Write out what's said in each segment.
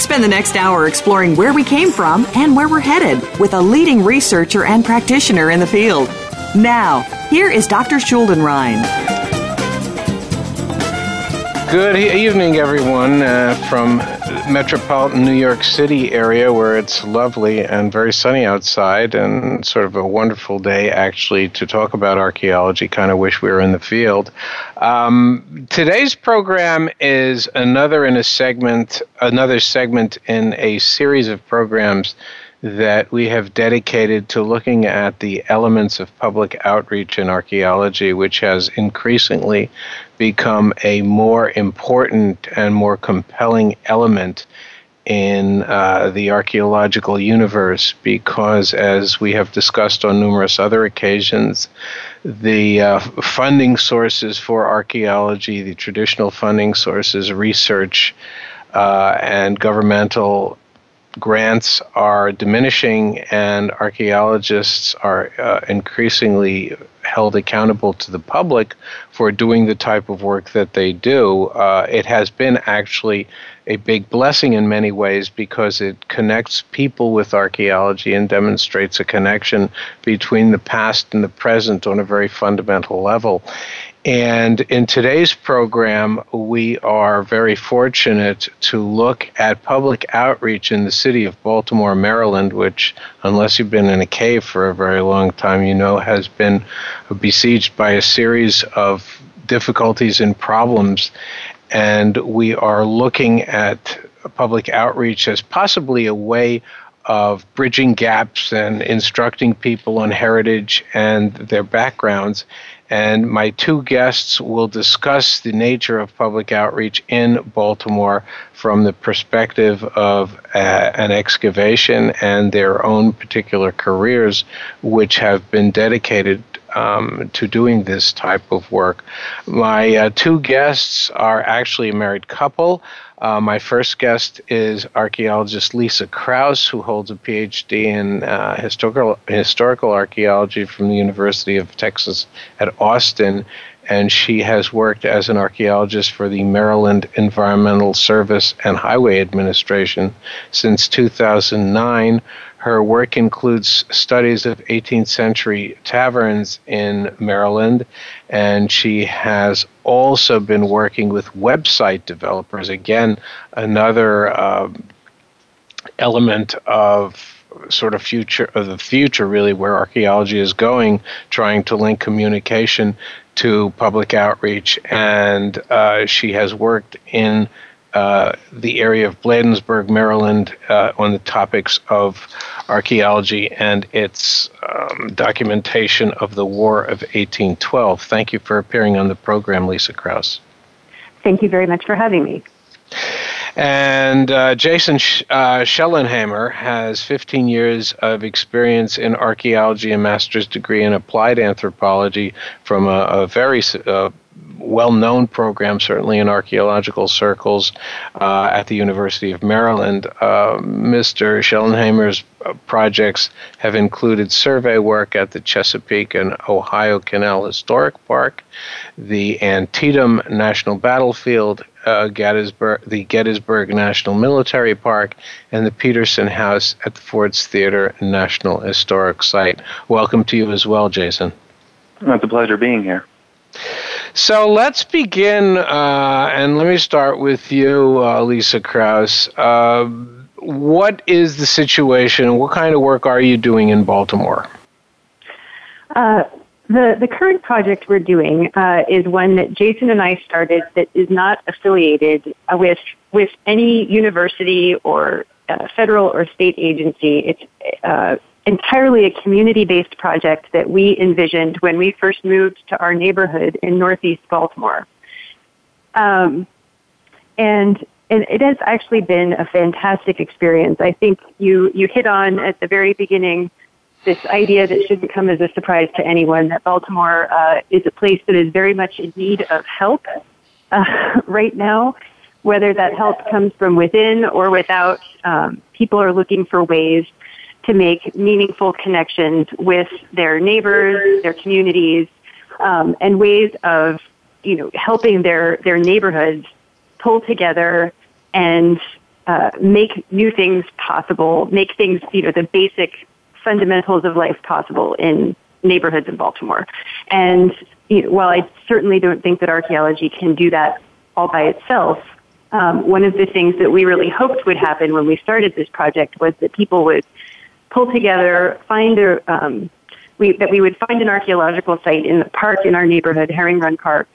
Spend the next hour exploring where we came from and where we're headed with a leading researcher and practitioner in the field. Now, here is Dr. Schuldenrein. Good evening, everyone, uh, from metropolitan New York City area where it's lovely and very sunny outside and sort of a wonderful day actually to talk about archaeology. Kind of wish we were in the field. Um, today's program is another in a segment, another segment in a series of programs that we have dedicated to looking at the elements of public outreach in archaeology, which has increasingly become a more important and more compelling element in uh, the archaeological universe because, as we have discussed on numerous other occasions, the uh, funding sources for archaeology, the traditional funding sources, research, uh, and governmental grants are diminishing, and archaeologists are uh, increasingly held accountable to the public for doing the type of work that they do. Uh, it has been actually a big blessing in many ways because it connects people with archaeology and demonstrates a connection between the past and the present on a very fundamental level. And in today's program, we are very fortunate to look at public outreach in the city of Baltimore, Maryland, which, unless you've been in a cave for a very long time, you know has been besieged by a series of difficulties and problems. And we are looking at public outreach as possibly a way of bridging gaps and instructing people on heritage and their backgrounds and my two guests will discuss the nature of public outreach in Baltimore from the perspective of uh, an excavation and their own particular careers, which have been dedicated um, to doing this type of work. My uh, two guests are actually a married couple. Uh, my first guest is archaeologist Lisa Kraus, who holds a PhD in uh, historical historical archaeology from the University of Texas at Austin, and she has worked as an archaeologist for the Maryland Environmental Service and Highway Administration since 2009. Her work includes studies of 18th century taverns in Maryland, and she has also been working with website developers. Again, another uh, element of sort of future of the future really where archaeology is going trying to link communication to public outreach and uh, she has worked in uh, the area of Bladensburg, Maryland, uh, on the topics of archaeology and its um, documentation of the War of 1812. Thank you for appearing on the program, Lisa Kraus. Thank you very much for having me. And uh, Jason Sh- uh, Shellenhamer has 15 years of experience in archaeology and master's degree in applied anthropology from a, a very uh, well known program, certainly in archaeological circles uh, at the University of Maryland. Uh, Mr. Shellenhamer's uh, projects have included survey work at the Chesapeake and Ohio Canal Historic Park, the Antietam National Battlefield, uh, Gettysburg, the Gettysburg National Military Park, and the Peterson House at the Ford's Theater National Historic Site. Welcome to you as well, Jason. It's a pleasure being here. So let's begin, uh, and let me start with you, uh, Lisa Kraus. Uh, what is the situation? What kind of work are you doing in Baltimore? Uh, the, the current project we're doing uh, is one that Jason and I started that is not affiliated with, with any university or uh, federal or state agency. It's uh, entirely a community-based project that we envisioned when we first moved to our neighborhood in Northeast Baltimore. Um, and and it has actually been a fantastic experience. I think you you hit on at the very beginning this idea that shouldn't come as a surprise to anyone that Baltimore uh, is a place that is very much in need of help uh, right now. Whether that help comes from within or without, um, people are looking for ways to make meaningful connections with their neighbors, their communities, um, and ways of you know helping their their neighborhoods pull together and uh, make new things possible, make things you know the basic fundamentals of life possible in neighborhoods in Baltimore. And you know, while I certainly don't think that archaeology can do that all by itself, um, one of the things that we really hoped would happen when we started this project was that people would pull together, find a, um, we, that we would find an archaeological site in the park in our neighborhood, Herring Run Park,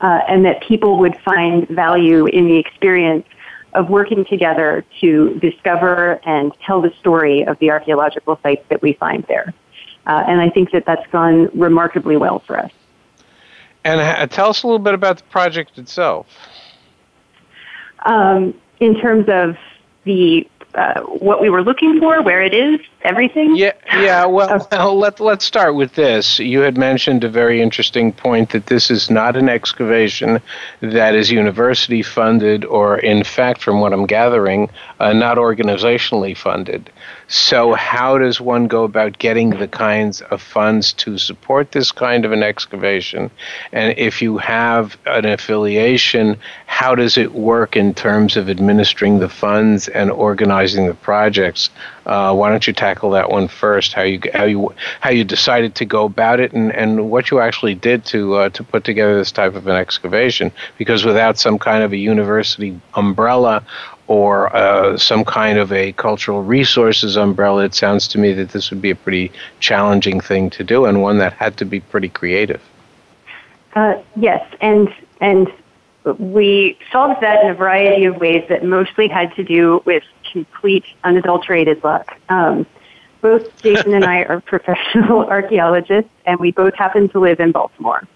uh, and that people would find value in the experience of working together to discover and tell the story of the archaeological sites that we find there. Uh, and I think that that's gone remarkably well for us. And uh, tell us a little bit about the project itself. Um, in terms of the uh, what we were looking for, where it is, everything? Yeah, yeah. Well, well, let let's start with this. You had mentioned a very interesting point that this is not an excavation that is university funded, or in fact, from what I'm gathering, uh, not organizationally funded. So, how does one go about getting the kinds of funds to support this kind of an excavation? And if you have an affiliation, how does it work in terms of administering the funds and organizing the projects? Uh, why don't you tackle that one first? How you how you how you decided to go about it, and, and what you actually did to uh, to put together this type of an excavation? Because without some kind of a university umbrella or uh, some kind of a cultural resources umbrella, it sounds to me that this would be a pretty challenging thing to do and one that had to be pretty creative. Uh, yes, and and we solved that in a variety of ways that mostly had to do with complete unadulterated luck. Um, both Jason and I are professional archaeologists, and we both happen to live in Baltimore.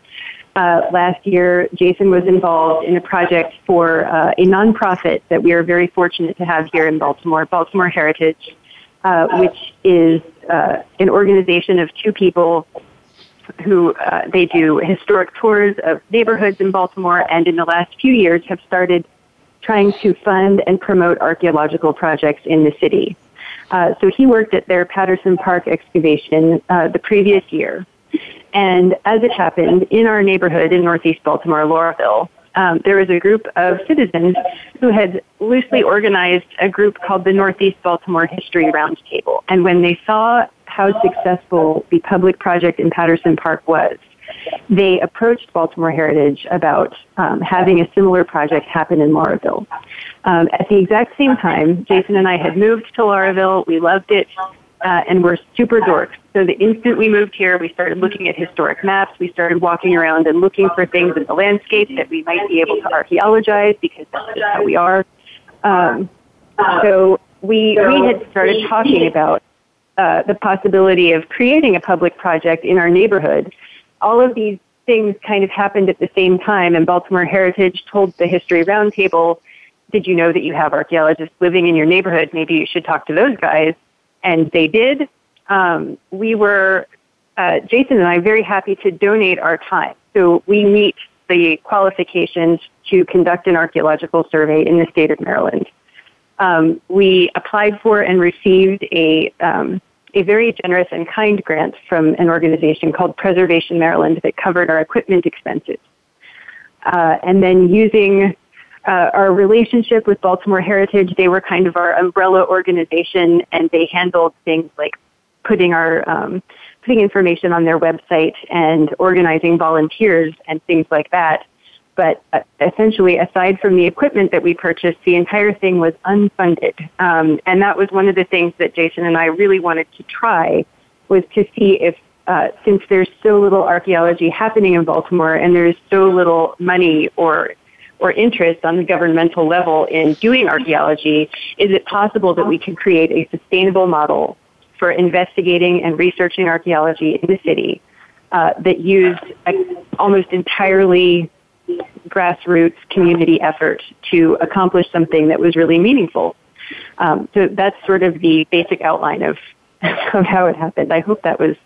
Uh, last year, Jason was involved in a project for uh, a nonprofit that we are very fortunate to have here in Baltimore, Baltimore Heritage, uh, which is uh, an organization of two people who uh, they do historic tours of neighborhoods in Baltimore, and in the last few years have started trying to fund and promote archaeological projects in the city. Uh, so he worked at their Patterson Park excavation the previous year and as it happened, in our neighborhood in Northeast Baltimore, Lauraville, um, there was a group of citizens who had loosely organized a group called the Northeast Baltimore History Roundtable. And when they saw how successful the public project in Patterson Park was, they approached Baltimore Heritage about um, having a similar project happen in Lauraville. Um, at the exact same time, Jason and I had moved to Lauraville. We loved it uh, and we're super dorks. So the instant we moved here, we started looking at historic maps. We started walking around and looking for things in the landscape that we might be able to archaeologize because that's just how we are. Um, so we we had started talking about uh, the possibility of creating a public project in our neighborhood. All of these things kind of happened at the same time, and Baltimore Heritage told the History Roundtable, "Did you know that you have archaeologists living in your neighborhood? Maybe you should talk to those guys." and they did. Um, we were, uh, Jason and I, very happy to donate our time. So we meet the qualifications to conduct an archaeological survey in the state of Maryland. Um, we applied for and received a um, a very generous and kind grant from an organization called Preservation Maryland that covered our equipment expenses. Uh, and then using uh, our relationship with Baltimore Heritage, they were kind of our umbrella organization, and they handled things like putting our um, putting information on their website and organizing volunteers and things like that. But uh, essentially, aside from the equipment that we purchased, the entire thing was unfunded, um, and that was one of the things that Jason and I really wanted to try was to see if uh, since there's so little archaeology happening in Baltimore and there's so little money or or interest on the governmental level in doing archaeology, is it possible that we can create a sustainable model for investigating and researching archaeology in the city uh, that used a, almost entirely grassroots community effort to accomplish something that was really meaningful? Um, so that's sort of the basic outline of of how it happened. I hope that was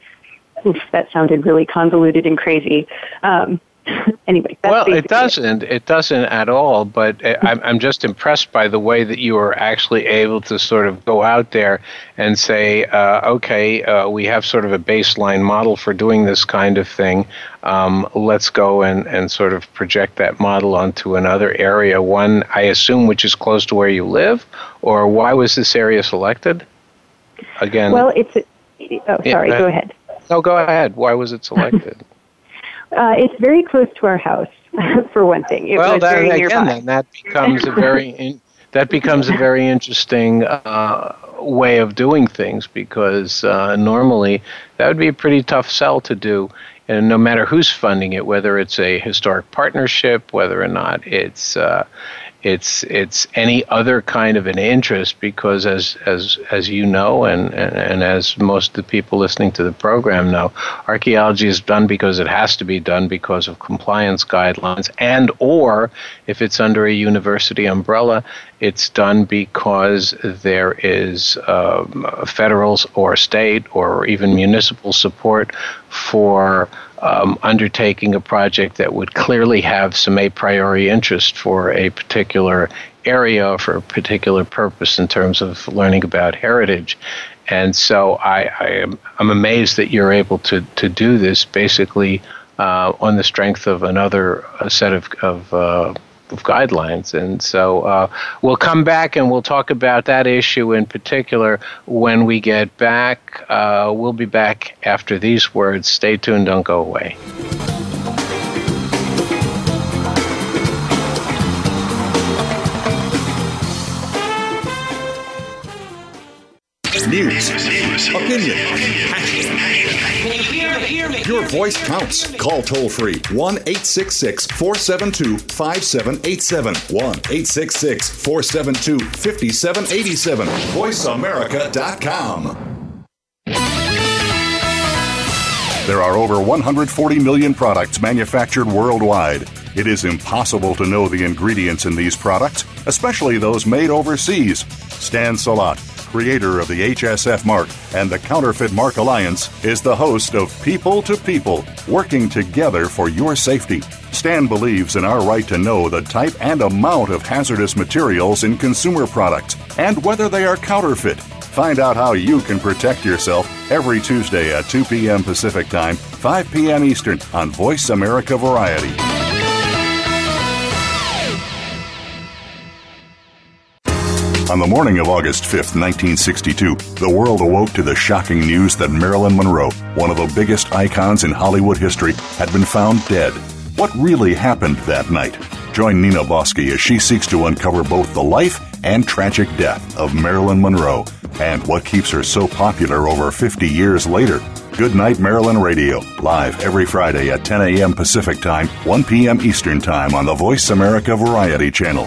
oof, that sounded really convoluted and crazy. Um, anyway. well, it doesn't. It. it. doesn't at all. But I'm, I'm just impressed by the way that you were actually able to sort of go out there and say, uh, okay, uh, we have sort of a baseline model for doing this kind of thing. Um, let's go and, and sort of project that model onto another area. One, I assume, which is close to where you live, or why was this area selected? Again. Well, it's. A, oh, sorry. Yeah, go ahead. No, go ahead. Why was it selected? Uh, it's very close to our house, for one thing. It well, that, again, then that becomes a very in, that becomes a very interesting uh, way of doing things because uh, normally that would be a pretty tough sell to do, and no matter who's funding it, whether it's a historic partnership, whether or not it's uh, it's it's any other kind of an interest because as as as you know and, and, and as most of the people listening to the program know archaeology is done because it has to be done because of compliance guidelines and or if it's under a university umbrella it's done because there is um, federal or state or even municipal support for um, undertaking a project that would clearly have some a priori interest for a particular area for a particular purpose in terms of learning about heritage. And so I, I am I'm amazed that you're able to, to do this basically uh, on the strength of another set of, of uh, of guidelines. And so uh, we'll come back and we'll talk about that issue in particular when we get back. Uh, we'll be back after these words. Stay tuned, don't go away. News, opinion, your voice counts. Call toll free 1 866 472 5787. 1 866 472 5787. VoiceAmerica.com. There are over 140 million products manufactured worldwide. It is impossible to know the ingredients in these products, especially those made overseas. Stan Salat creator of the HSF mark and the Counterfeit Mark Alliance, is the host of People to People, working together for your safety. Stan believes in our right to know the type and amount of hazardous materials in consumer products and whether they are counterfeit. Find out how you can protect yourself every Tuesday at 2 p.m. Pacific Time, 5 p.m. Eastern on Voice America Variety. On the morning of August 5, 1962, the world awoke to the shocking news that Marilyn Monroe, one of the biggest icons in Hollywood history, had been found dead. What really happened that night? Join Nina Bosky as she seeks to uncover both the life and tragic death of Marilyn Monroe and what keeps her so popular over 50 years later. Good Night Marilyn Radio, live every Friday at 10 a.m. Pacific Time, 1 p.m. Eastern Time on the Voice America Variety Channel.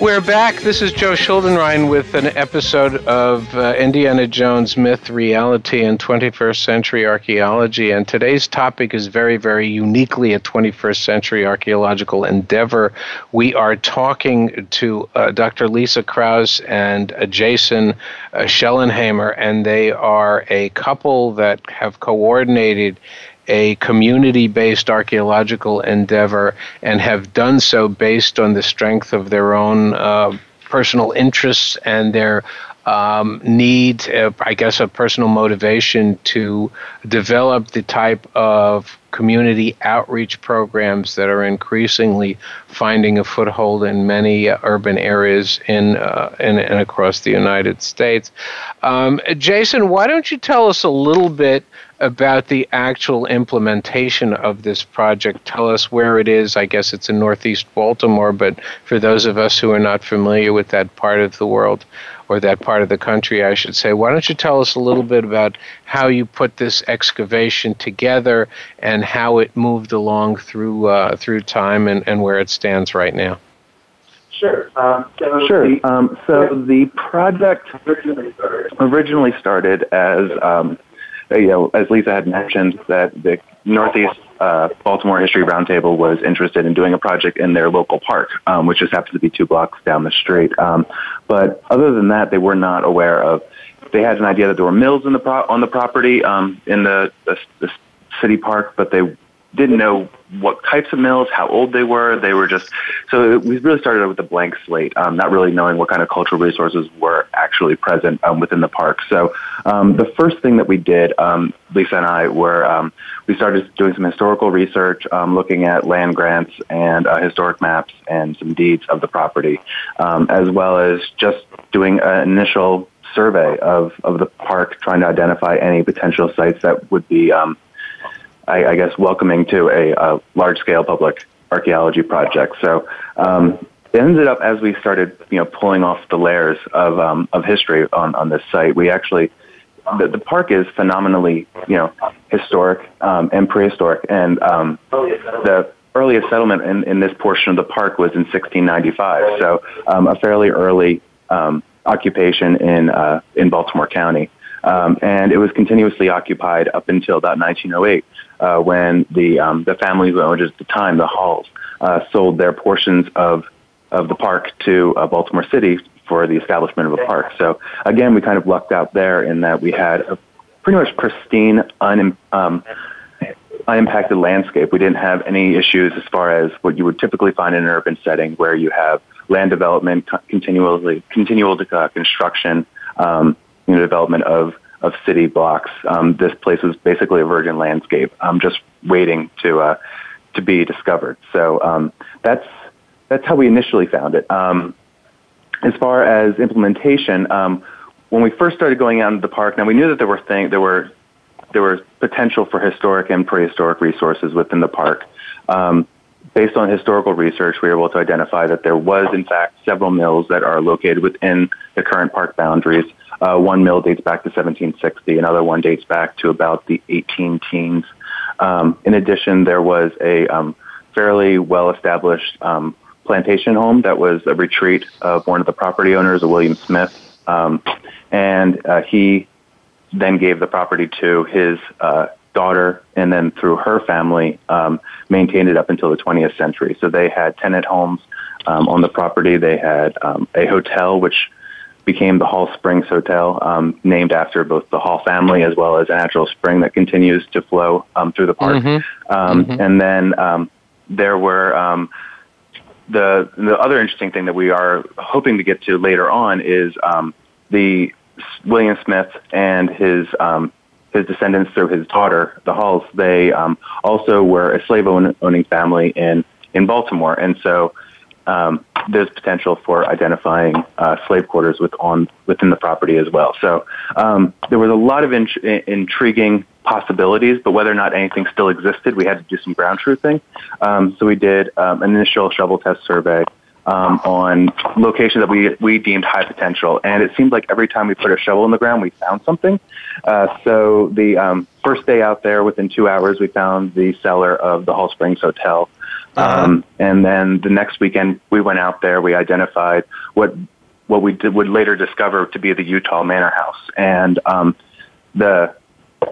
We're back. This is Joe Schuldenrein with an episode of uh, Indiana Jones Myth, Reality, and 21st Century Archaeology. And today's topic is very, very uniquely a 21st century archaeological endeavor. We are talking to uh, Dr. Lisa Kraus and uh, Jason uh, Shellenhamer, and they are a couple that have coordinated a community based archaeological endeavor and have done so based on the strength of their own uh, personal interests and their um, need, uh, I guess, a personal motivation to develop the type of community outreach programs that are increasingly finding a foothold in many uh, urban areas in, uh, in, in, across the United States. Um, Jason, why don't you tell us a little bit about the actual implementation of this project. Tell us where it is. I guess it's in Northeast Baltimore, but for those of us who are not familiar with that part of the world or that part of the country, I should say, why don't you tell us a little bit about how you put this excavation together and how it moved along through uh, through time and, and where it stands right now? Sure. Um, so sure. The, um, so the project originally started as um, you know, as Lisa had mentioned, that the Northeast uh, Baltimore History Roundtable was interested in doing a project in their local park, um, which just happens to be two blocks down the street. Um, but other than that, they were not aware of. They had an idea that there were mills in the pro- on the property um, in the, the, the city park, but they didn't know what types of mills, how old they were. They were just so we really started with a blank slate, um, not really knowing what kind of cultural resources were actually present um, within the park. So um, the first thing that we did, um, Lisa and I, were um, we started doing some historical research, um, looking at land grants and uh, historic maps and some deeds of the property, as well as just doing an initial survey of, of the park, trying to identify any potential sites that would be I, I guess, welcoming to a, a large-scale public archaeology project. So um, it ended up as we started, you know, pulling off the layers of um, of history on on this site. We actually the, the park is phenomenally, you know, historic um, and prehistoric, and um, the earliest settlement in, in this portion of the park was in 1695. So um, a fairly early um, occupation in uh, in Baltimore County. Um, and it was continuously occupied up until about 1908 uh, when the um, the family who owned at the time, the Halls, uh, sold their portions of of the park to uh, Baltimore City for the establishment of a park. So again, we kind of lucked out there in that we had a pretty much pristine, un, um, unimpacted landscape. We didn't have any issues as far as what you would typically find in an urban setting, where you have land development, continually continual uh, construction, um, you know, development of of city blocks. Um, this place was basically a virgin landscape, um, just waiting to uh, to be discovered. So um, that's that's how we initially found it. Um, as far as implementation, um, when we first started going out into the park, now we knew that there were thing, there were there was potential for historic and prehistoric resources within the park. Um, based on historical research, we were able to identify that there was, in fact, several mills that are located within the current park boundaries. Uh, one mill dates back to 1760. Another one dates back to about the 18 teens. Um, in addition, there was a um, fairly well-established um, plantation home that was a retreat of one of the property owners, a William Smith, um, and uh, he then gave the property to his uh, daughter, and then through her family, um, maintained it up until the 20th century. So they had tenant homes um, on the property. They had um, a hotel, which became the Hall Springs Hotel, um, named after both the Hall family as well as a natural spring that continues to flow um, through the park. Mm-hmm. Um, mm-hmm. And then um, there were um, the the other interesting thing that we are hoping to get to later on is um, the William Smith and his um, his descendants through his daughter, the Halls. They um, also were a slave owning family in in Baltimore, and so um, there's potential for identifying uh, slave quarters with on, within the property as well. So um, there was a lot of in- intriguing possibilities, but whether or not anything still existed, we had to do some ground truthing. Um, so we did um, an initial shovel test survey um, on locations that we, we deemed high potential. And it seemed like every time we put a shovel in the ground, we found something. Uh, so the um, first day out there, within two hours, we found the cellar of the Hall Springs Hotel. Uh-huh. Um, and then the next weekend, we went out there. We identified what what we did, would later discover to be the Eutaw Manor House, and um, the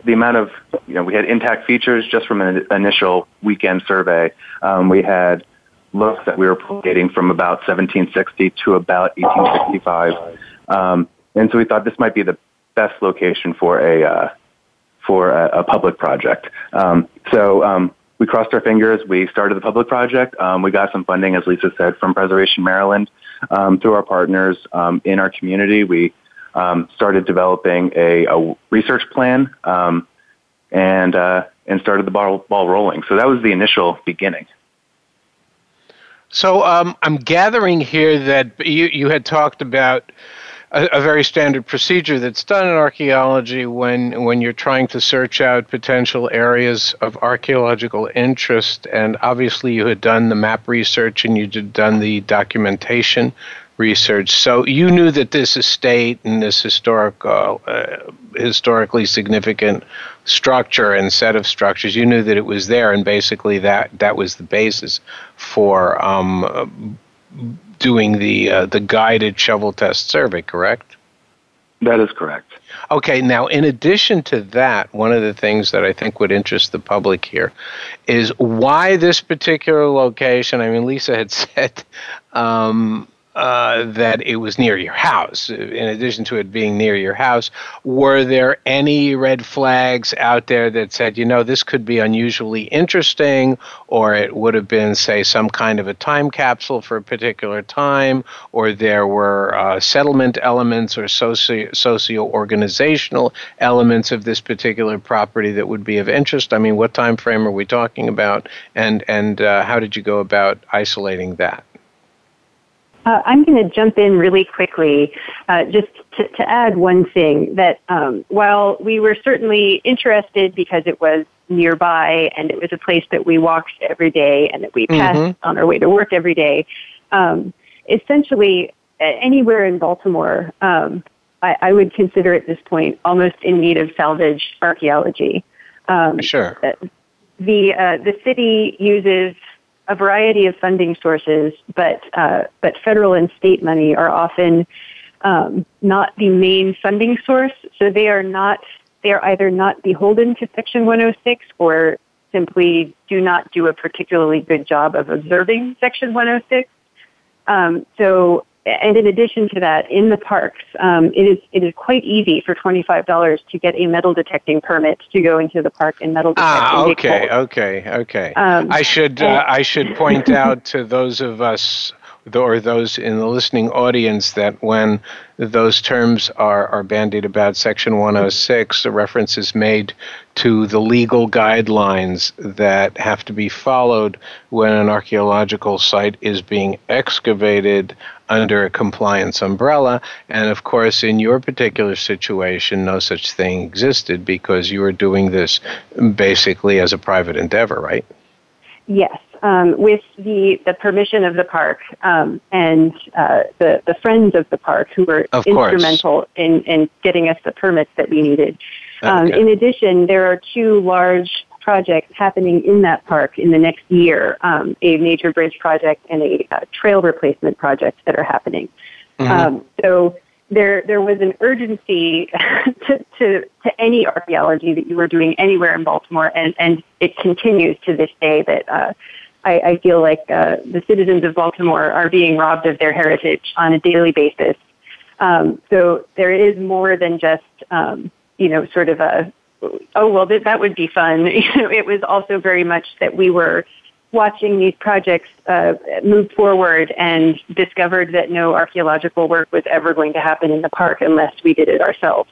the amount of you know we had intact features just from an initial weekend survey. Um, we had looks that we were dating from about 1760 to about 1865, um, and so we thought this might be the best location for a uh, for a, a, public project. Um, so um, we crossed our fingers. We started the public project. Um, we got some funding, as Lisa said, from Preservation Maryland um, through our partners um, in our community. We um, started developing a, a research plan um, and uh, and started the ball, ball rolling. So that was the initial beginning. So um, I'm gathering here that you you had talked about a, a, very standard procedure that's done in archaeology when when you're trying to search out potential areas of archaeological interest. And obviously, you had done the map research and you had done the documentation research. So you knew that this estate and this historical, uh, historically significant structure and set of structures, you knew that it was there, and basically that that was the basis for um, doing the uh, the guided shovel test survey. Correct? That is correct. Okay, now in addition to that, one of the things that I think would interest the public here is why this particular location. I mean, Lisa had said um, uh, that it was near your house. In addition to it being near your house, were there any red flags out there that said, you know, this could be unusually interesting, or it would have been, say, some kind of a time capsule for a particular time, or there were uh, settlement elements or socio socio organizational elements of this particular property that would be of interest? I mean, what time frame are we talking about, and and uh, how did you go about isolating that? Uh, I'm going to jump in really quickly uh, just to, to, add one thing that um, while we were certainly interested because it was nearby and it was a place that we walked every day and that we passed mm-hmm. on our way to work every day, um, essentially anywhere in Baltimore, um, I, I, would consider at this point almost in need of salvage archaeology. Um, sure. The uh, the city uses a variety of funding sources, but uh, but federal and state money are often um, not the main funding source. So they are not they are either not beholden to Section 106 or simply do not do a particularly good job of observing Section 106. Um, so and in addition to that, in the parks, um, it is it is quite easy for twenty five dollars to get a metal detecting permit to go into the park and metal detect. Ah, okay, okay, okay. Um, I should uh, I should point out to those of us or those in the listening audience that when those terms are, are bandied about Section 106, a reference is made to the legal guidelines that have to be followed when an archaeological site is being excavated under a compliance umbrella. And of course, in your particular situation, no such thing existed because you were doing this basically as a private endeavor, right? Yes um, with the, the permission of the park um, and uh, the, the friends of the park who were of instrumental in, in getting us the permits that we needed. Um, okay. In addition, there are two large projects happening in that park in the next year, um, a major bridge project and a, a, trail replacement project that are happening. Mm-hmm. Um, so there there was an urgency to, to to any archaeology that you were doing anywhere in Baltimore, and and it continues to this day that uh, I, I feel like uh, the citizens of Baltimore are being robbed of their heritage on a daily basis. Um, so there is more than just, um, you know, sort of a, oh, well, th- that would be fun. It was also very much that we were watching these projects uh, move forward and discovered that no archaeological work was ever going to happen in the park unless we did it ourselves.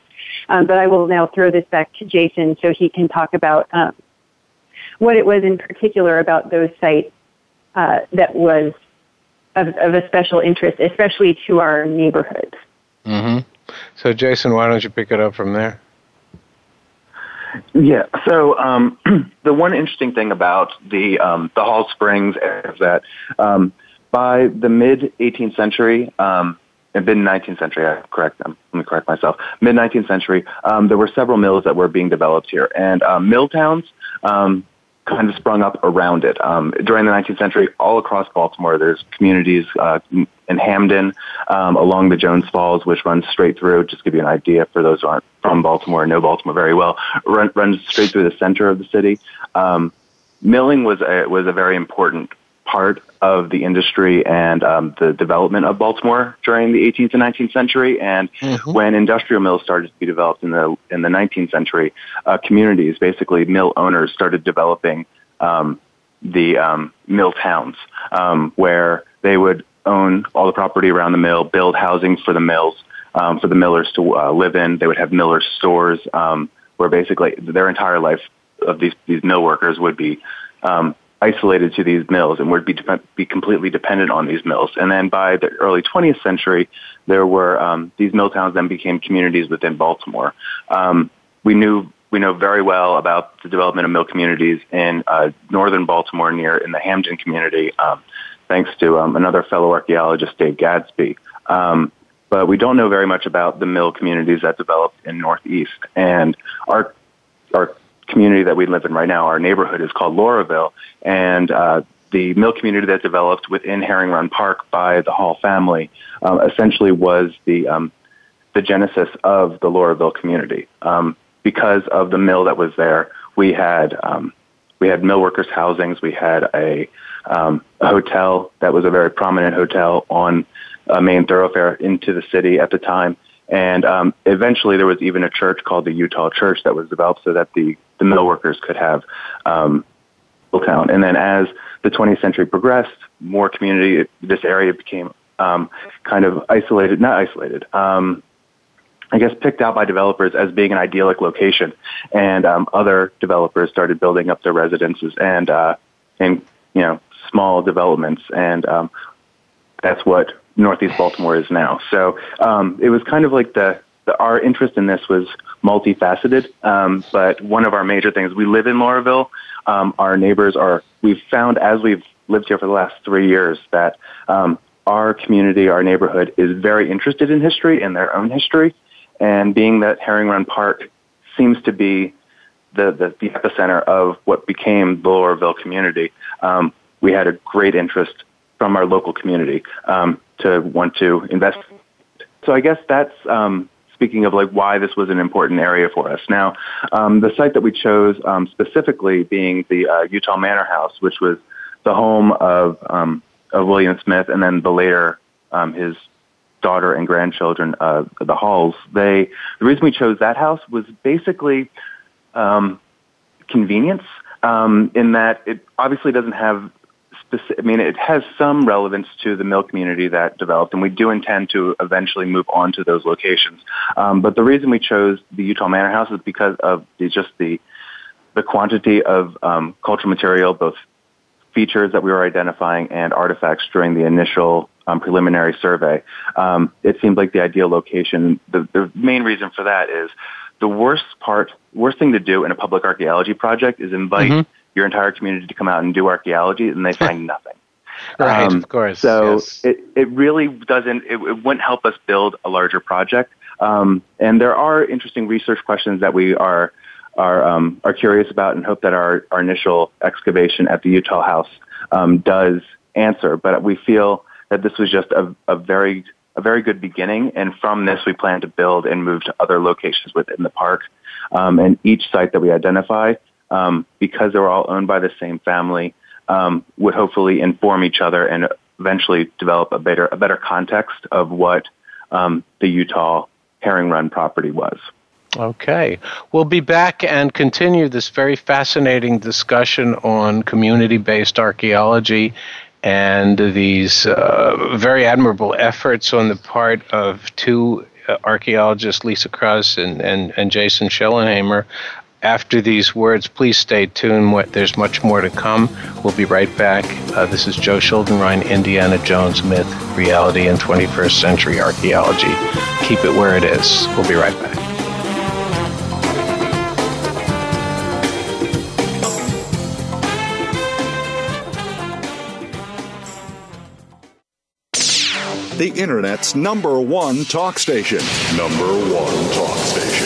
Um, but I will now throw this back to Jason so he can talk about um, what it was in particular about those sites uh, that was of, of a special interest, especially to our neighborhoods. Mm-hmm. So, Jason, why don't you pick it up from there? Yeah. So um, the one interesting thing about the um, the Hall Springs is that um, by the mid 18th century, um, mid 19th century, I correct them. Let me correct myself. Mid 19th century, um, there were several mills that were being developed here, and um, mill towns um, kind of sprung up around it. Um, during the 19th century, all across Baltimore, there's communities uh, in Hampden um, along the Jones Falls, which runs straight through. Just give you an idea for those who aren't from Baltimore and know Baltimore very well, run, runs straight through the center of the city. Um, milling was a, was a very important part of the industry and um, the development of Baltimore during the 18th and 19th century. And mm-hmm. when industrial mills started to be developed in the in the 19th century, uh, communities, basically mill owners, started developing um, the um, mill towns um, where they would own all the property around the mill, build housing for the mills. Um, for the millers to uh, live in, they would have millers stores um, where basically their entire life of these these mill workers would be um, isolated to these mills and would be de- be completely dependent on these mills. And then by the early 20th century, there were um, these mill towns then became communities within Baltimore. Um, we knew we know very well about the development of mill communities in uh, northern Baltimore, near in the Hampden community, um, thanks to um, another fellow archaeologist, Dave Gadsby. Um, but we don't know very much about the mill communities that developed in Northeast. And our our community that we live in right now, our neighborhood is called Lauraville, and uh, the mill community that developed within Herring Run Park by the Hall family um, essentially was the um, the genesis of the Lauraville community. Um, because of the mill that was there, we had um, we had mill workers' housings. We had a, um, a hotel that was a very prominent hotel on a main thoroughfare into the city at the time. And um, eventually, there was even a church called the Eutaw Church that was developed so that the, the mill workers could have um, town. And then, as the 20th century progressed, more community. This area became um, kind of isolated, not isolated. Um, I guess picked out by developers as being an idyllic location, and um, other developers started building up their residences and uh, and you know small developments, and um, that's what Northeast Baltimore is now. So um, it was kind of like the, the our interest in this was multifaceted. Um, but one of our major things, we live in Lauraville. Um, our neighbors are. We've found as we've lived here for the last three years that um, our community, our neighborhood, is very interested in history and their own history. And being that Herring Run Park seems to be the, the, the epicenter of what became the Lauraville community, um, we had a great interest from our local community um, to want to invest. So I guess that's um, speaking of like why this was an important area for us. Now, um, the site that we chose um, specifically being the uh, Eutaw Manor House, which was the home of um, of William Smith, and then the later um, his daughter and grandchildren, uh, the Halls. They the reason we chose that house was basically um, convenience. Um, in that it obviously doesn't have specific, I mean, it has some relevance to the mill community that developed, and we do intend to eventually move on to those locations. Um, but the reason we chose the Eutaw Manor House is because of the, just the the quantity of um, cultural material, both features that we were identifying and artifacts during the initial um, preliminary survey. Um, it seemed like the ideal location. The, the main reason for that is the worst part, worst thing to do in a public archaeology project is invite mm-hmm your entire community to come out and do archaeology, and they find nothing. right, um, of course. So yes. it, it really doesn't, it, it wouldn't help us build a larger project. Um, and there are interesting research questions that we are, are, um, are curious about and hope that our, our initial excavation at the Eutaw House um, does answer. But we feel that this was just a, a very a very good beginning, and from this we plan to build and move to other locations within the park. Um, and each site that we identify um, because they're all owned by the same family, um, would hopefully inform each other and eventually develop a better a better context of what um, the Eutaw Herring Run property was. Okay. We'll be back and continue this very fascinating discussion on community based archaeology and these uh, very admirable efforts on the part of two uh, archaeologists, Lisa Kraus and, and, and Jason Shellenhamer, after these words, please stay tuned. There's much more to come. We'll be right back. Uh, this is Joe Schuldenrein, Indiana Jones Myth, Reality, and 21st Century Archaeology. Keep it where it is. We'll be right back. the Internet's number one talk station. Number one talk station.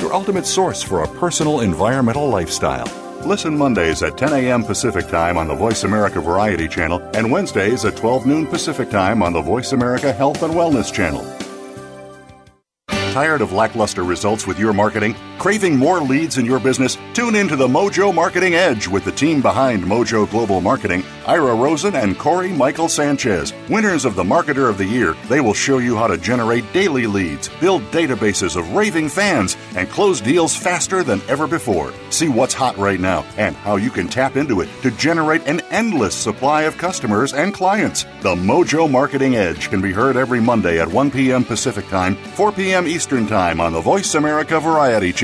your ultimate source for a personal environmental lifestyle. Listen Mondays at 10 a.m. Pacific Time on the Voice America Variety Channel and Wednesdays at 12 noon Pacific Time on the Voice America Health and Wellness Channel. Tired of lackluster results with your marketing? Craving more leads in your business? Tune in to the Mojo Marketing Edge with the team behind Mojo Global Marketing, Ira Rosen and Corey Michael Sanchez. Winners of the Marketer of the Year, they will show you how to generate daily leads, build databases of raving fans, and close deals faster than ever before. See what's hot right now and how you can tap into it to generate an endless supply of customers and clients. The Mojo Marketing Edge can be heard every Monday at 1 p.m. Pacific Time, 4 p.m. Eastern Time on the Voice America Variety Channel.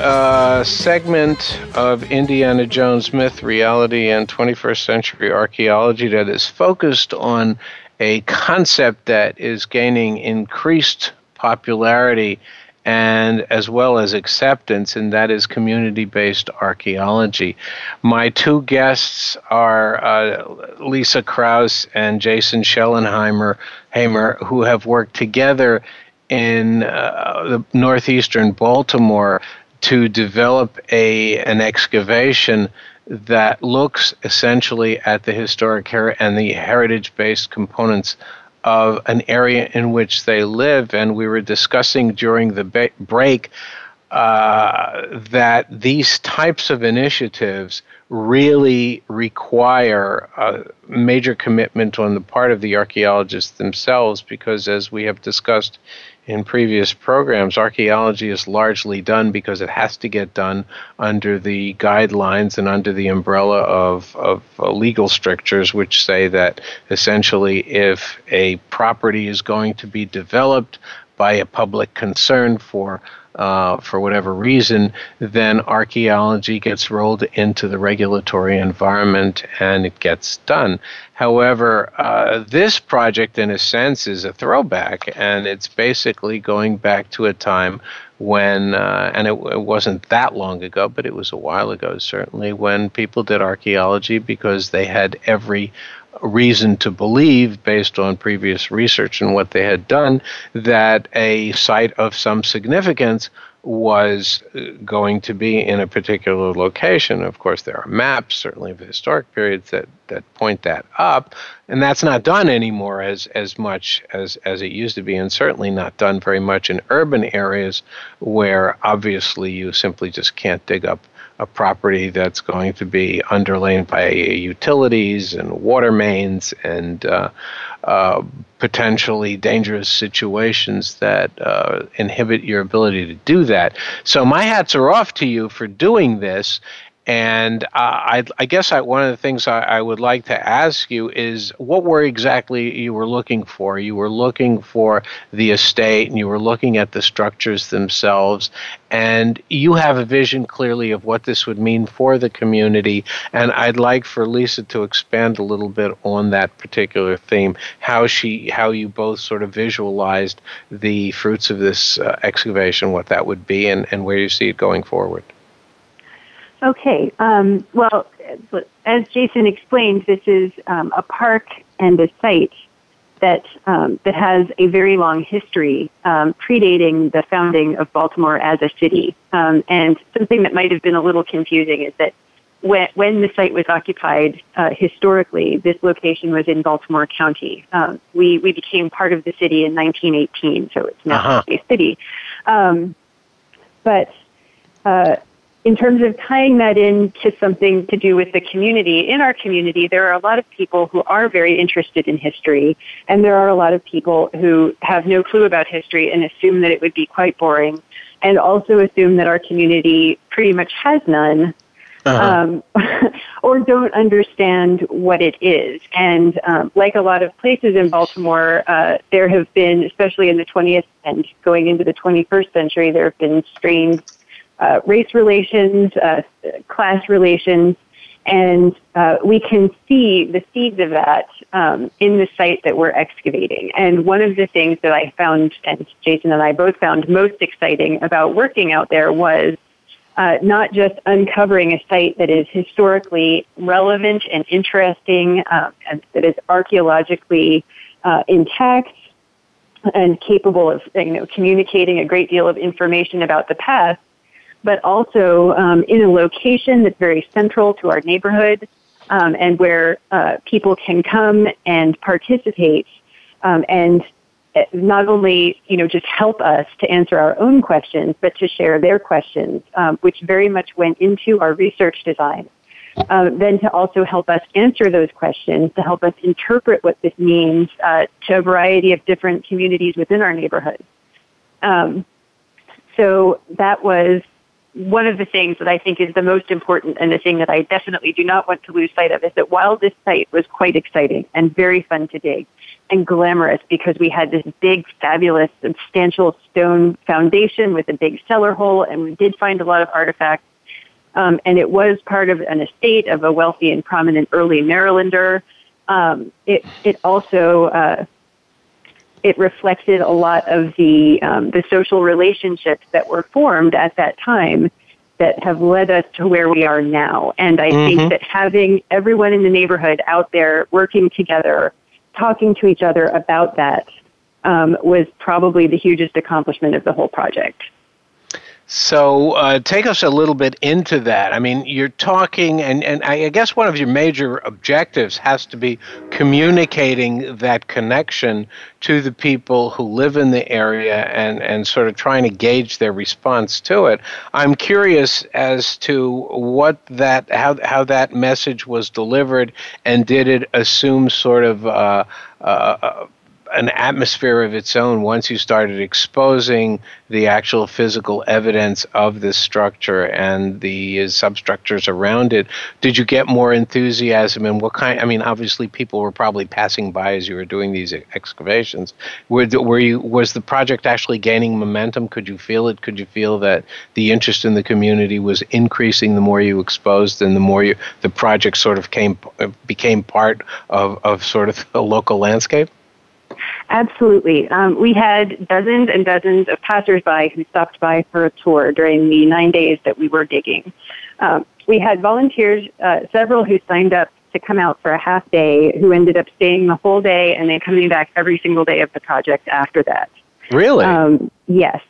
a segment of Indiana Jones myth, reality, and 21st century archaeology that is focused on a concept that is gaining increased popularity and as well as acceptance, and that is community based archaeology. My two guests are uh, Lisa Kraus and Jason Schellenheimer, Hamer, who have worked together in uh, the northeastern Baltimore to develop a an excavation that looks essentially at the historic her- and the heritage based components of an area in which they live. And we were discussing during the ba- break uh, that these types of initiatives really require a major commitment on the part of the archaeologists themselves because, as we have discussed in previous programs, archaeology is largely done because it has to get done under the guidelines and under the umbrella of, of uh, legal strictures, which say that essentially if a property is going to be developed by a public concern for uh, for whatever reason, then archaeology gets rolled into the regulatory environment and it gets done. However, uh, this project, in a sense, is a throwback, and it's basically going back to a time when, uh, and it, it, wasn't that long ago, but it was a while ago, certainly, when people did archaeology because they had every reason to believe, based on previous research and what they had done, that a site of some significance was uh, going to be in a particular location. Of course, there are maps, certainly of historic periods, that, that point that up, and that's not done anymore as, as much as, as it used to be, and certainly not done very much in urban areas where obviously you simply just can't dig up a property that's going to be underlain by utilities and water mains and uh, uh, potentially dangerous situations that uh, inhibit your ability to do that. So, my hats are off to you for doing this. And uh, I, I, guess I, one of the things I, I, would like to ask you is what were exactly you were looking for? You were looking for the estate and you were looking at the structures themselves. And you have a vision clearly of what this would mean for the community. And I'd like for Lisa to expand a little bit on that particular theme, how she, how you both sort of visualized the fruits of this uh, excavation, what that would be, and, and where you see it going forward. Okay. Um, well, as Jason explained, this is um, a park and a site that um, that has a very long history, um, predating the founding of Baltimore as a city. Um, and something that might have been a little confusing is that when, when the site was occupied uh, historically, this location was in Baltimore County. Um, we we became part of the city in 1918, so it's now uh-huh. a city. but uh, in terms of tying that into something to do with the community, in our community, there are a lot of people who are very interested in history, and there are a lot of people who have no clue about history and assume that it would be quite boring, and also assume that our community pretty much has none. Uh-huh. Um, or don't understand what it is. And um, like a lot of places in Baltimore, uh, there have been, especially in the 20th and going into the 21st century, there have been strained uh, race relations, uh, class relations, and uh, we can see the seeds of that um, in the site that we're excavating. And one of the things that I found, and Jason and I both found most exciting about working out there was uh, not just uncovering a site that is historically relevant and interesting, uh, and that is archaeologically uh, intact and capable of you know, communicating a great deal of information about the past, but also um, in a location that's very central to our neighborhood um, and where uh, people can come and participate um, and uh, not only you know just help us to answer our own questions, but to share their questions, um, which very much went into our research design. Uh, then to also help us answer those questions, to help us interpret what this means uh, to a variety of different communities within our neighborhood. Um, so that was one of the things that I think is the most important and the thing that I definitely do not want to lose sight of is that while this site was quite exciting and very fun to dig and glamorous because we had this big, fabulous, substantial stone foundation with a big cellar hole and we did find a lot of artifacts. Um, and it was part of an estate of a wealthy and prominent early Marylander. Um, it, it also, uh, it reflected a lot of the um, the social relationships that were formed at that time that have led us to where we are now. And I mm-hmm. think that having everyone in the neighborhood out there working together, talking to each other about that, um, was probably the hugest accomplishment of the whole project. So uh, take us a little bit into that. I mean, you're talking, and, and I guess one of your major objectives has to be communicating that connection to the people who live in the area and, and sort of trying to gauge their response to it. I'm curious as to what that how how that message was delivered, and did it assume sort of uh, uh, an atmosphere of its own once you started exposing the actual physical evidence of this structure and the uh, substructures around it. Did you get more enthusiasm and what kind? I mean, obviously, people were probably passing by as you were doing these excavations. Were, were you was the project actually gaining momentum? Could you feel it? Could you feel that the interest in the community was increasing the more you exposed and the more you the project sort of came became part of, of sort of the local landscape? Absolutely. Um, we had dozens and dozens of passersby who stopped by for a tour during the nine days that we were digging. Um, we had volunteers, uh, several who signed up to come out for a half day, who ended up staying the whole day and then coming back every single day of the project after that. Really? Um, yes.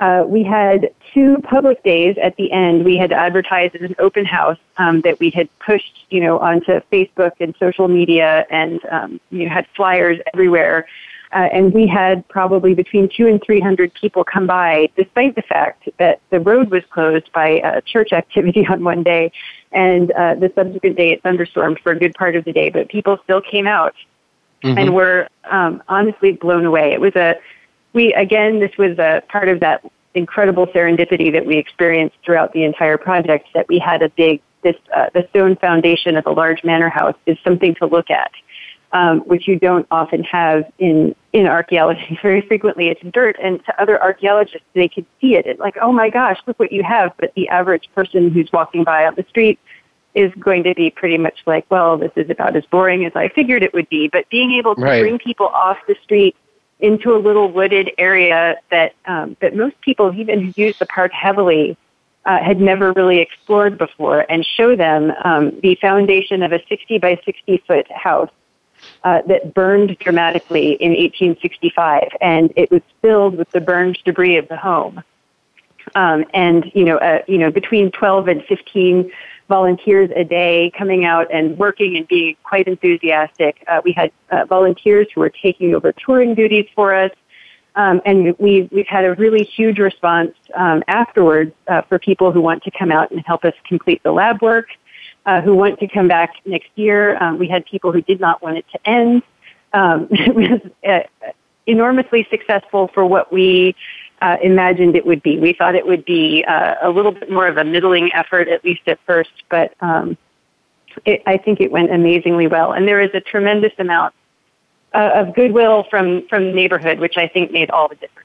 Uh, we had two public days at the end. We had advertised as an open house um, that we had pushed, you know, onto Facebook and social media, and um, you know, had flyers everywhere. Uh, and we had probably between two and three hundred people come by, despite the fact that the road was closed by uh, church activity on one day, and uh, the subsequent day it thunderstormed for a good part of the day. But people still came out mm-hmm. and were um, honestly blown away. It was a we again this was a part of that incredible serendipity that we experienced throughout the entire project that we had a big this uh, the stone foundation of a large manor house is something to look at, um, which you don't often have in in archaeology. Very frequently, it's dirt, and to other archaeologists, they could see it. It's like, oh my gosh, look what you have. But the average person who's walking by on the street is going to be pretty much like, well, this is about as boring as I figured it would be. But being able to right. bring people off the street into a little wooded area that um, that most people, even who use the park heavily, uh, had never really explored before, and show them um, the foundation of a 60 by 60 foot house uh, that burned dramatically in 1865, and it was filled with the burned debris of the home. Um, and you know, uh, you know, between 12 and 15 volunteers a day coming out and working and being quite enthusiastic. Uh, we had uh, volunteers who were taking over touring duties for us. Um, and we've, we've had a really huge response um, afterwards uh, for people who want to come out and help us complete the lab work, uh, who want to come back next year. Um, we had people who did not want it to end. Um, it was uh, enormously successful for what we uh, imagined it would be. We thought it would be uh, a little bit more of a middling effort, at least at first, but um, it, I think it went amazingly well. And there is a tremendous amount uh, of goodwill from from the neighborhood, which I think made all the difference.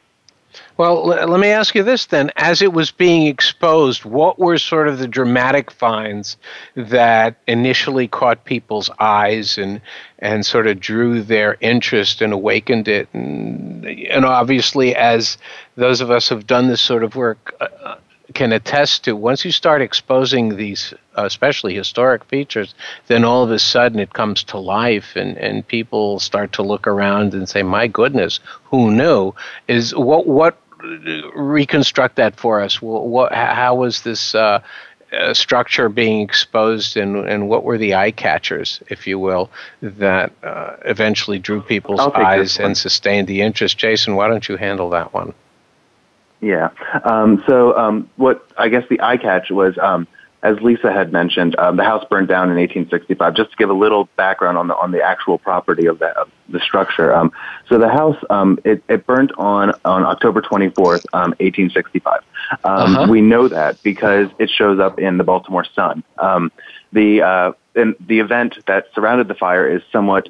Well, let me ask you this then. As it was being exposed, what were sort of the dramatic finds that initially caught people's eyes and, and sort of drew their interest and awakened it? And, and obviously, as those of us who've done this sort of work uh, can attest to, once you start exposing these, uh, especially historic features, then all of a sudden it comes to life, and, and people start to look around and say, "My goodness, who knew?" Is what what reconstruct that for us? What, how was this uh, uh, structure being exposed, and, and what were the eye catchers, if you will, that uh, eventually drew people's eyes and sustained the interest? Jason, why don't you handle that one? Yeah. Um, so um, what I guess the eye catch was um, as Lisa had mentioned, um, the house burned down in 1865. Just to give a little background on the on the actual property of that of the structure. Um, so the house um, it, it burnt on on October 24th, 1865. Um, um, uh-huh. We know that because it shows up in the Baltimore Sun. Um, the uh, the event that surrounded the fire is somewhat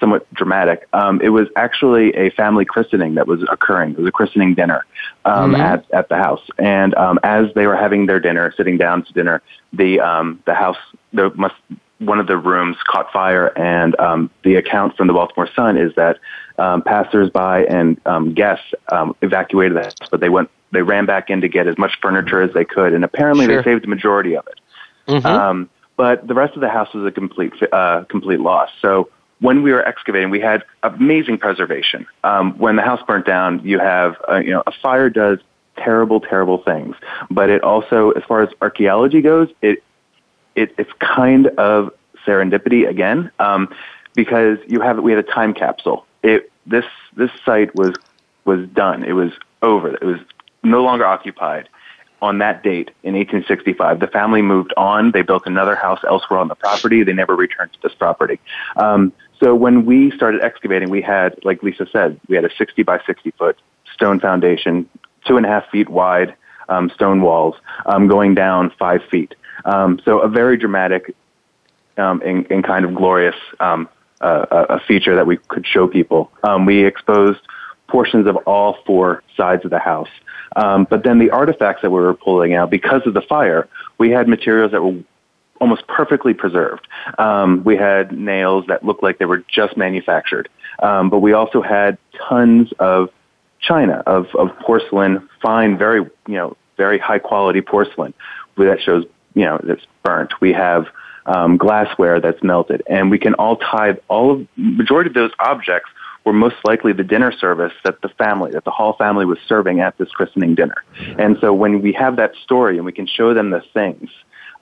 somewhat dramatic. Um, it was actually a family christening that was occurring. It was a christening dinner um, mm-hmm. at at the house, and um, as they were having their dinner, sitting down to dinner, the um, the house the must one of the rooms caught fire, and um, the account from the Baltimore Sun is that um, passersby and um, guests um, evacuated the house, but they went they ran back in to get as much furniture as they could, and apparently sure. they saved the majority of it. Mm-hmm. Um, but the rest of the house was a complete uh, complete loss. So when we were excavating, we had amazing preservation. Um, when the house burnt down, you have, uh, you know, a fire does terrible, terrible things. But it also, as far as archaeology goes, it, it it's kind of serendipity again, um, because you have we had a time capsule. It this this site was was done. It was over. It was no longer occupied on that date in 1865. The family moved on. They built another house elsewhere on the property. They never returned to this property. Um, so when we started excavating, we had, like Lisa said, we had a 60 by 60 foot stone foundation, two and a half feet wide um, stone walls, um, going down five feet. Um, so a very dramatic um, and, and, kind of glorious um, uh, a feature that we could show people. Um, we exposed portions of all four sides of the house. Um, but then the artifacts that we were pulling out, because of the fire, we had materials that were almost perfectly preserved. Um, we had nails that looked like they were just manufactured, um, but we also had tons of china, of, of porcelain, fine, very you know very high quality porcelain that shows you know that's burnt. We have um, glassware that's melted, and we can all tie all of majority of those objects were most likely the dinner service that the family, that the Hall family was serving at this christening dinner. And so when we have that story and we can show them the things,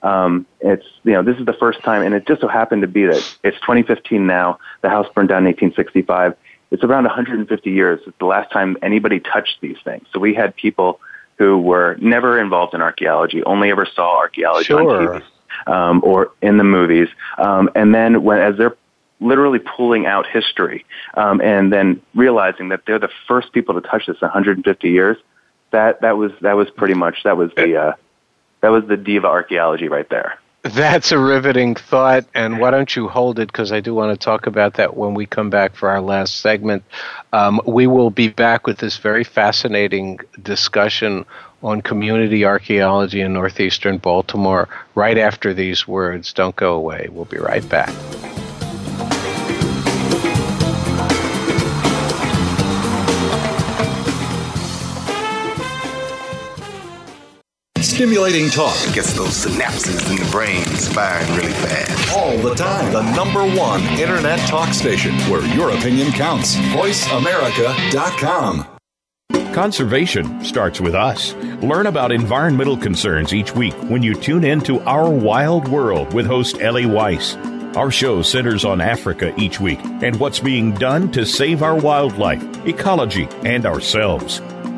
um, it's you know this is the first time, and it just so happened to be that it's 2015 now. The house burned down in 1865. It's around 150 years. It's the last time anybody touched these things. So we had people who were never involved in archaeology, only ever saw archaeology sure. on TV um, or in the movies, um, and then when as they're literally pulling out history um, and then realizing that they're the first people to touch this 150 years, that that was that was pretty much that was the uh, that was the diva archaeology right there. That's a riveting thought, and why don't you hold it? Because I do want to talk about that when we come back for our last segment. Um, we will be back with this very fascinating discussion on community archaeology in northeastern Baltimore right after these words. Don't go away. We'll be right back. Stimulating talk gets those synapses in the brain firing really fast. All the time. The number one internet talk station where your opinion counts. VoiceAmerica.com. Conservation starts with us. Learn about environmental concerns each week when you tune in to Our Wild World with host Ellie Weiss. Our show centers on Africa each week and what's being done to save our wildlife, ecology, and ourselves.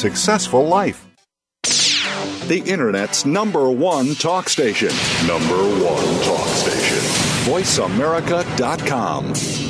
successful life. The Internet's number one talk station. Number one talk station. VoiceAmerica.com.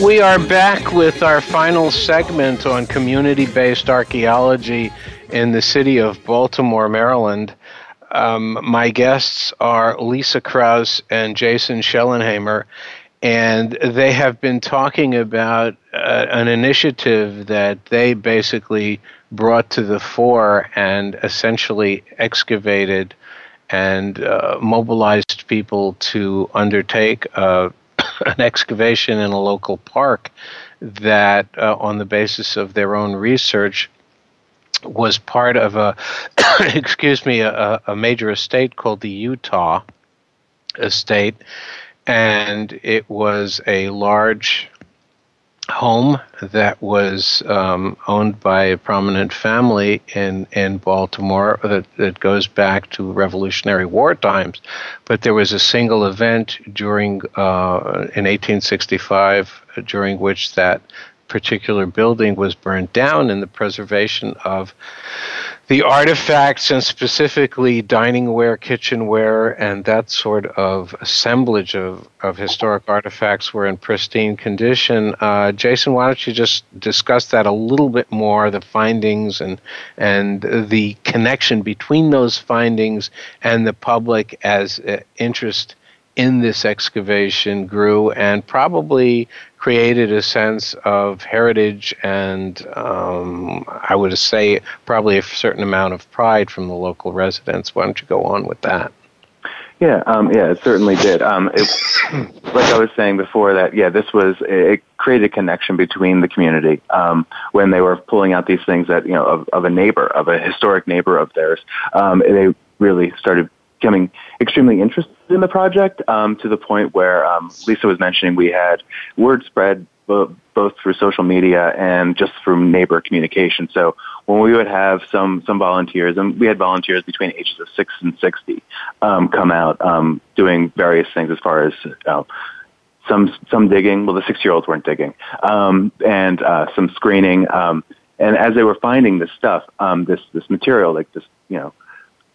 We are back with our final segment on community based archaeology in the city of Baltimore, Maryland. Um, my guests are Lisa Kraus and Jason Shellenhamer, and they have been talking about uh, an initiative that they basically brought to the fore and essentially excavated and uh, mobilized people to undertake uh, an excavation in a local park that, uh, on the basis of their own research, was part of a, excuse me, a, a major estate called the Eutaw Estate, and it was a large home that was um, owned by a prominent family in, in Baltimore that, that goes back to Revolutionary War times. But there was a single event during uh, in 1865 during which that particular building was burned down, and the preservation of the artifacts and specifically diningware, kitchenware, and that sort of assemblage of, of historic artifacts were in pristine condition. Uh, Jason, why don't you just discuss that a little bit more, the findings and and the connection between those findings and the public as uh, interest in this excavation grew and probably created a sense of heritage and um, I would say probably a certain amount of pride from the local residents. Why don't you go on with that? Yeah, um, yeah, it certainly did. Um, it, like I was saying before, that yeah, this was it created a connection between the community um, when they were pulling out these things that you know of, of a neighbor, of a historic neighbor of theirs. Um, they really started becoming extremely interested in the project um, to the point where um, Lisa was mentioning we had word spread bo- both through social media and just through neighbor communication. So when we would have some some volunteers, and we had volunteers between ages of six and sixty um, come out um, doing various things as far as uh, some some digging. Well, the six year olds weren't digging, um, and uh, some screening. Um, and as they were finding this stuff, this this material, like this, you know,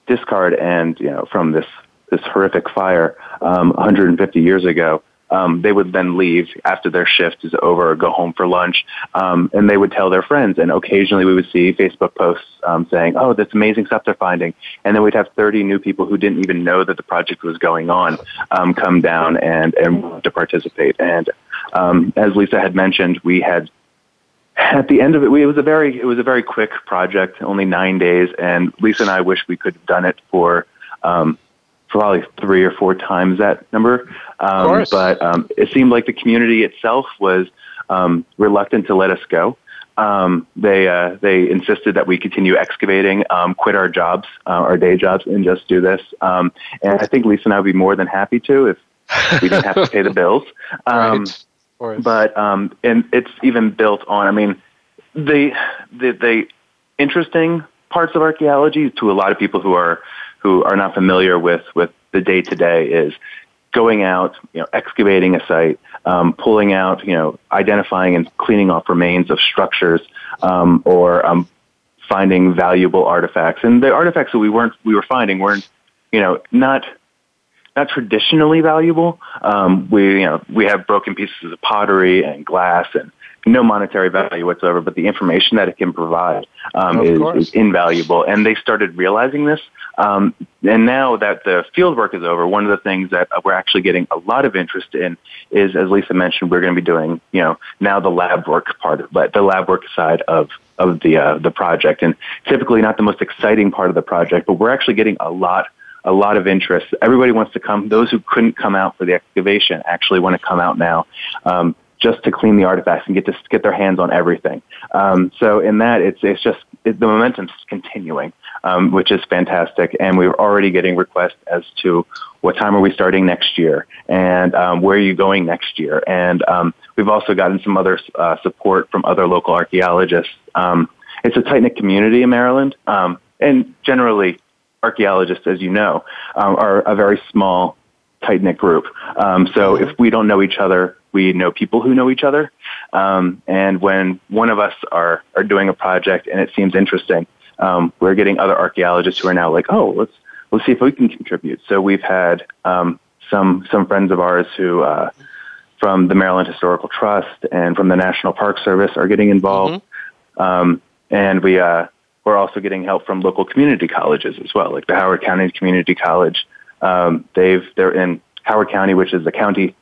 discard and you know from this this horrific fire um, 150 years ago. Um, they would then leave after their shift is over, go home for lunch, um, and they would tell their friends. And occasionally, we would see Facebook posts um, saying, "Oh, this amazing stuff they're finding," and then we'd have 30 new people who didn't even know that the project was going on um, come down and and to participate. And um, as Lisa had mentioned, we had at the end of it, we, it was a very it was a very quick project, only nine days, and Lisa and I wish we could have done it for um, probably three or four times that number. Um, but um, it seemed like the community itself was um, reluctant to let us go. Um, they uh, they insisted that we continue excavating, um, quit our jobs, uh, our day jobs, and just do this. Um, and I think Lisa and I would be more than happy to if we didn't have to pay the bills. Um, right. But um, and it's even built on. I mean, the the the interesting parts of archaeology to a lot of people who are who are not familiar with with the day to day is going out, you know, excavating a site, um, pulling out, you know, identifying and cleaning off remains of structures, um, or um, finding valuable artifacts. And the artifacts that we weren't we were finding weren't, you know, not not traditionally valuable. Um, we you know we have broken pieces of pottery and glass and no monetary value whatsoever, but the information that it can provide um, is, is, invaluable. And they started realizing this. Um, and now that the field work is over, one of the things that we're actually getting a lot of interest in is, as Lisa mentioned, we're going to be doing, you know, now the lab work part, of, but the lab work side of of the uh, the project. And typically not the most exciting part of the project, but we're actually getting a lot a lot of interest. Everybody wants to come. Those who couldn't come out for the excavation actually want to come out now. Um, just to clean the artifacts and get to get their hands on everything. Um, so in that, it's it's just it, the momentum's continuing, um, which is fantastic. And we're already getting requests as to what time are we starting next year and um, where are you going next year. And um, we've also gotten some other uh, support from other local archaeologists. Um, it's a tight knit community in Maryland, um, and generally archaeologists, as you know, are a very small tight knit group. Um, so if we don't know each other, we know people who know each other. Um, and when one of us are, are doing a project and it seems interesting, um, we're getting other archaeologists who are now like, oh, let's, let's see if we can contribute. So we've had um, some, some friends of ours who, uh, from the Maryland Historical Trust and from the National Park Service are getting involved. Mm-hmm. Um, and we, uh, we're also getting help from local community colleges as well, like the Howard County Community College. Um, they've, they're in Howard County, which is the county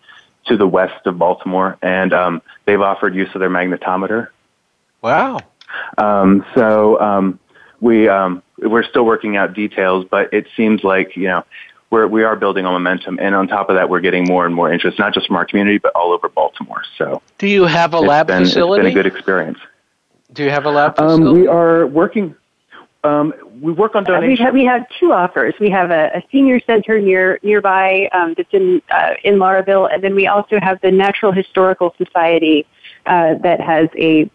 to the west of Baltimore, and um, they've offered use of their magnetometer. Wow. Um, so um, we um, we're still working out details, but it seems like you know we're we are building on momentum, and on top of that, we're getting more and more interest, not just from our community, but all over Baltimore. So, do you have a lab been, facility? It's been a good experience. Do you have a lab? Um, we are working. Um, we work on donations. We have, we have two offers. We have a, a senior center near nearby um, that's in uh, in Lauraville, and then we also have the Natural Historical Society uh, that has a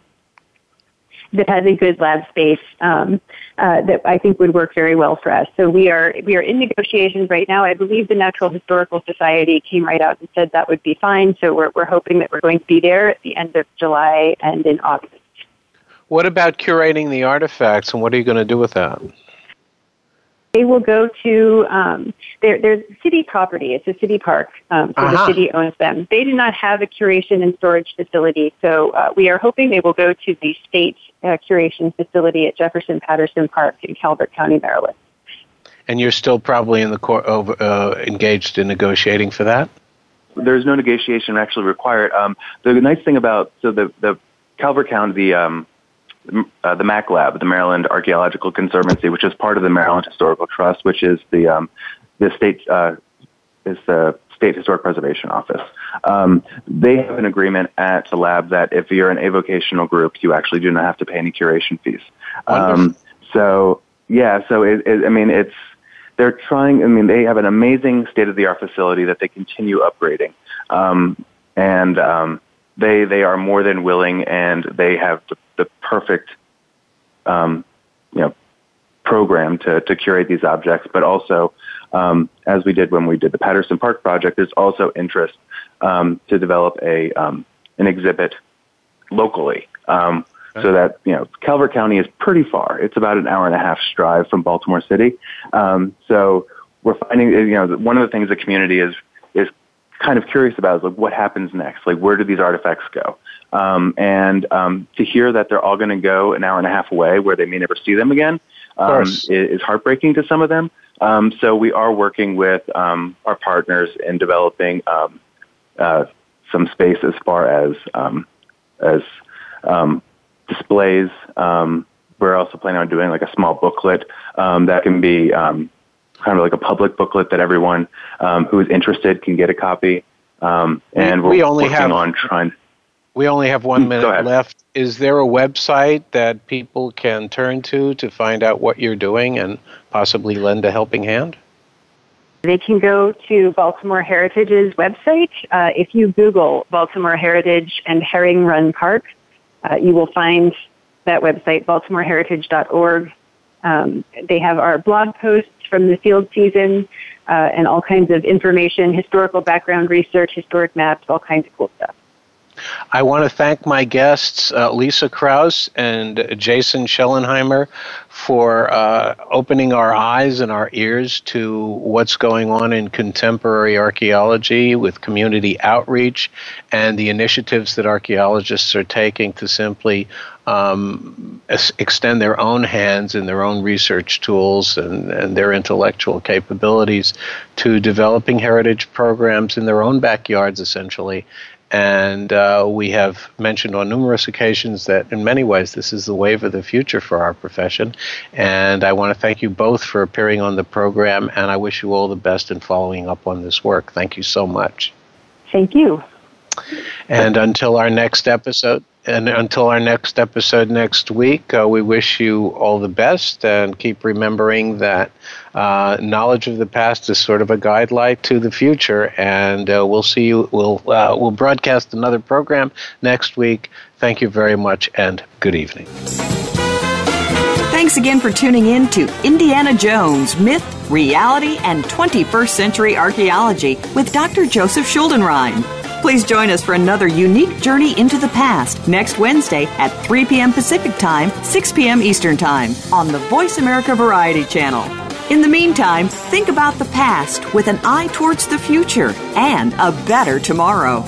that has a good lab space um, uh, that I think would work very well for us. So we are we are in negotiations right now. I believe the Natural Historical Society came right out and said that would be fine. So we're we're hoping that we're going to be there at the end of July and in August. What about curating the artifacts, and what are you going to do with that? They will go to um, their their city property. It's a city park, um, so uh-huh. the city owns them. They do not have a curation and storage facility, so uh, we are hoping they will go to the state uh, curation facility at Jefferson Patterson Park in Calvert County, Maryland. And you're still probably in the court over, uh, engaged in negotiating for that. There's no negotiation actually required. Um, the nice thing about so the the Calvert County the um, uh, the MAC Lab, the Maryland Archaeological Conservancy, which is part of the Maryland Historical Trust, which is the um, the state uh, is the State Historic Preservation Office. Um, they have an agreement at the lab that if you're an avocational group, you actually do not have to pay any curation fees. Um, so yeah, so it, it, I mean, it's they're trying. I mean, they have an amazing state of the art facility that they continue upgrading, um, and um, they they are more than willing, and they have the, the perfect, um, you know, program to to curate these objects. But also, um, as we did when we did the Patterson Park project, there's also interest um, to develop a um, an exhibit locally. Um, So that you know, Calvert County is pretty far. It's about an hour and a half drive from Baltimore City. Um, so we're finding, you know, one of the things the community is kind of curious about is like what happens next. Like where do these artifacts go? Um, and um, to hear that they're all going to go an hour and a half away, where they may never see them again, um, is, is heartbreaking to some of them. Um, so we are working with um, our partners in developing um, uh, some space as far as um, as um, displays. Um, we're also planning on doing like a small booklet um, that can be um, kind of like a public booklet that everyone um, who is interested can get a copy. Um, and we, we're only working have, on trying. We only have one Hmm, minute left. Is there a website that people can turn to to find out what you're doing and possibly lend a helping hand? They can go to Baltimore Heritage's website. Uh, if you Google Baltimore Heritage and Herring Run Park, uh, you will find that website, baltimoreheritage.org. Um, they have our blog posts from the field season uh, and all kinds of information, historical background research, historic maps, all kinds of cool stuff. I want to thank my guests, uh, Lisa Kraus and Jason Schellenheimer, for uh, opening our eyes and our ears to what's going on in contemporary archaeology with community outreach and the initiatives that archaeologists are taking to simply um, extend their own hands and their own research tools and, and their intellectual capabilities to developing heritage programs in their own backyards, essentially. And uh, we have mentioned on numerous occasions that in many ways this is the wave of the future for our profession. And I want to thank you both for appearing on the program, and I wish you all the best in following up on this work. Thank you so much. Thank you. And until our next episode, and until our next episode next week, uh, we wish you all the best and keep remembering that uh, knowledge of the past is sort of a guidelight to the future. And uh, we'll see you. We'll uh, we'll broadcast another program next week. Thank you very much, and good evening. Thanks again for tuning in to Indiana Jones Myth, Reality, and 21st Century Archaeology with Dr. Joseph Schuldenrein. Please join us for another unique journey into the past next Wednesday at 3 p.m. Pacific Time, 6 p.m. Eastern Time on the Voice America Variety Channel. In the meantime, think about the past with an eye towards the future and a better tomorrow.